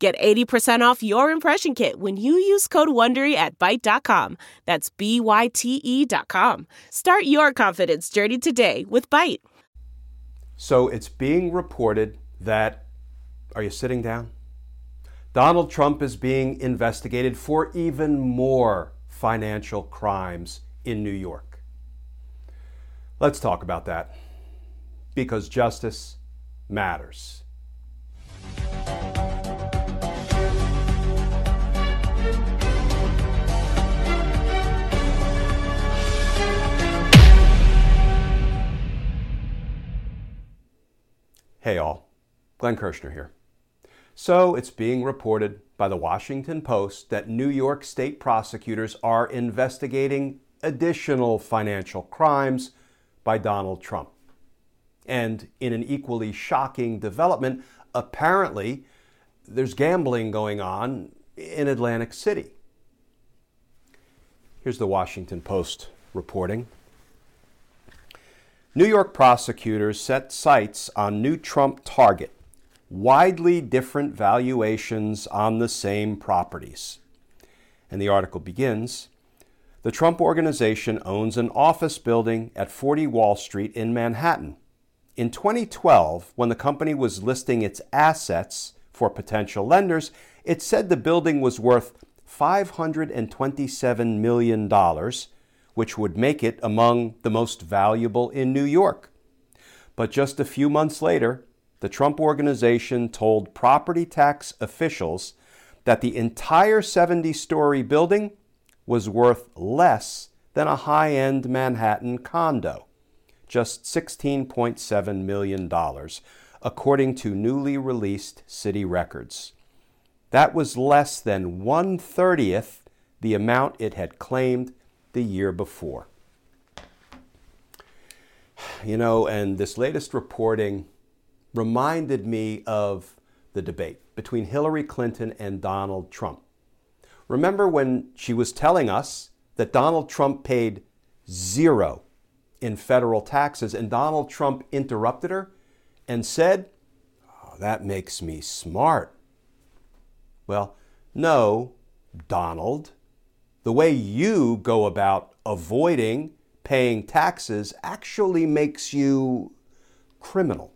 Get 80% off your impression kit when you use code WONDERY at Byte.com. That's B-Y-T-E dot com. Start your confidence journey today with Byte. So it's being reported that, are you sitting down? Donald Trump is being investigated for even more financial crimes in New York. Let's talk about that because justice matters. Hey all, Glenn Kirschner here. So it's being reported by the Washington Post that New York state prosecutors are investigating additional financial crimes by Donald Trump. And in an equally shocking development, apparently there's gambling going on in Atlantic City. Here's the Washington Post reporting. New York prosecutors set sights on new Trump target, widely different valuations on the same properties. And the article begins The Trump Organization owns an office building at 40 Wall Street in Manhattan. In 2012, when the company was listing its assets for potential lenders, it said the building was worth $527 million which would make it among the most valuable in New York. But just a few months later, the Trump Organization told property tax officials that the entire 70 story building was worth less than a high end Manhattan condo, just $16.7 million, according to newly released city records. That was less than one thirtieth the amount it had claimed the year before. You know, and this latest reporting reminded me of the debate between Hillary Clinton and Donald Trump. Remember when she was telling us that Donald Trump paid zero in federal taxes, and Donald Trump interrupted her and said, oh, That makes me smart. Well, no, Donald. The way you go about avoiding paying taxes actually makes you criminal.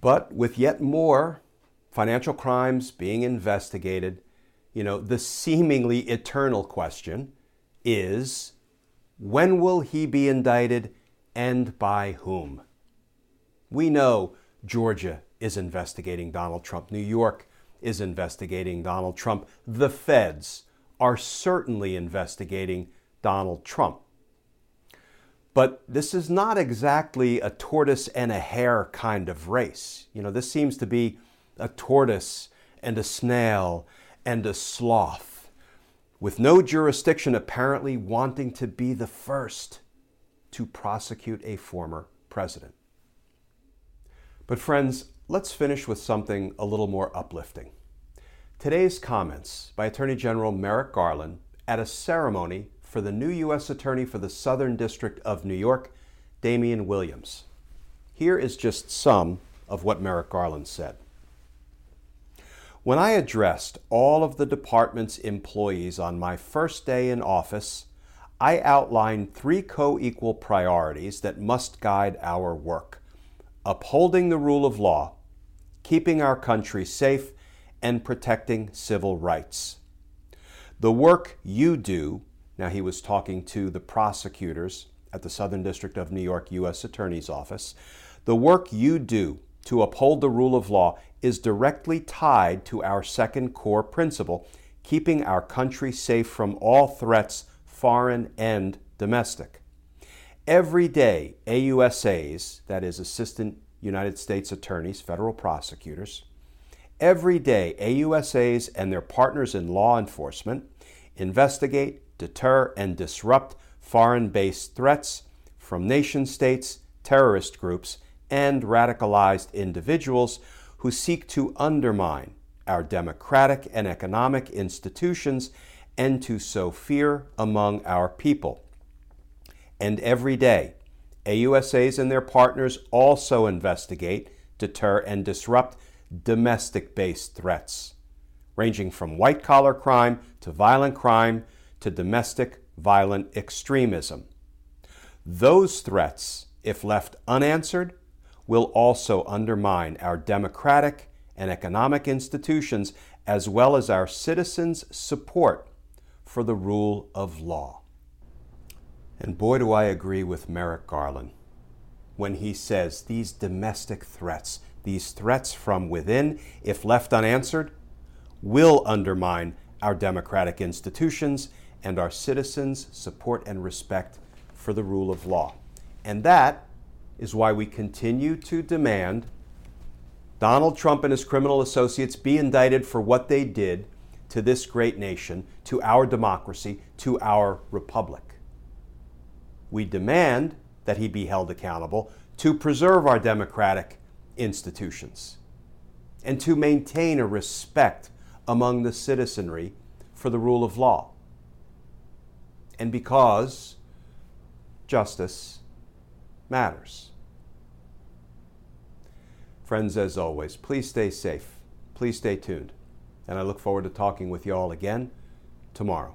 But with yet more financial crimes being investigated, you know, the seemingly eternal question is when will he be indicted and by whom? We know Georgia is investigating Donald Trump, New York is investigating Donald Trump, the feds are certainly investigating Donald Trump. But this is not exactly a tortoise and a hare kind of race. You know, this seems to be a tortoise and a snail and a sloth, with no jurisdiction apparently wanting to be the first to prosecute a former president. But, friends, let's finish with something a little more uplifting. Today's comments by Attorney General Merrick Garland at a ceremony for the new U.S. Attorney for the Southern District of New York, Damian Williams. Here is just some of what Merrick Garland said. When I addressed all of the department's employees on my first day in office, I outlined three co equal priorities that must guide our work upholding the rule of law, keeping our country safe, and protecting civil rights. The work you do, now he was talking to the prosecutors at the Southern District of New York U.S. Attorney's Office, the work you do to uphold the rule of law is directly tied to our second core principle, keeping our country safe from all threats, foreign and domestic. Every day, AUSAs, that is, Assistant United States Attorneys, federal prosecutors, Every day, AUSAs and their partners in law enforcement investigate, deter, and disrupt foreign based threats from nation states, terrorist groups, and radicalized individuals who seek to undermine our democratic and economic institutions and to sow fear among our people. And every day, AUSAs and their partners also investigate, deter, and disrupt domestic based threats, ranging from white collar crime to violent crime to domestic violent extremism. Those threats, if left unanswered, will also undermine our democratic and economic institutions as well as our citizens' support for the rule of law. And boy, do I agree with Merrick Garland when he says these domestic threats, these threats from within, if left unanswered, will undermine our democratic institutions and our citizens' support and respect for the rule of law. And that is why we continue to demand Donald Trump and his criminal associates be indicted for what they did to this great nation, to our democracy, to our republic. We demand that he be held accountable to preserve our democratic institutions and to maintain a respect among the citizenry for the rule of law. And because justice matters. Friends, as always, please stay safe. Please stay tuned. And I look forward to talking with you all again tomorrow.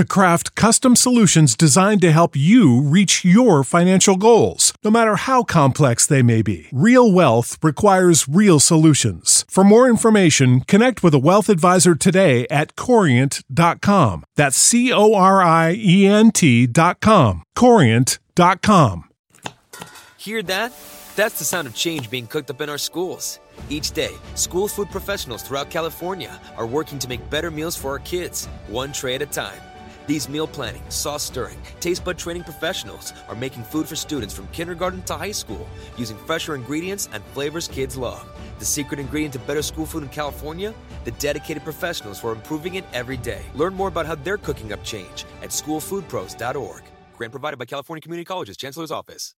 to craft custom solutions designed to help you reach your financial goals, no matter how complex they may be. Real wealth requires real solutions. For more information, connect with a wealth advisor today at corient.com. That's C O R I E N T.com. Corient.com. Hear that? That's the sound of change being cooked up in our schools. Each day, school food professionals throughout California are working to make better meals for our kids, one tray at a time. These meal planning, sauce stirring, taste bud training professionals are making food for students from kindergarten to high school using fresher ingredients and flavors kids love. The secret ingredient to better school food in California? The dedicated professionals who are improving it every day. Learn more about how they're cooking up change at schoolfoodpros.org. Grant provided by California Community College's Chancellor's Office.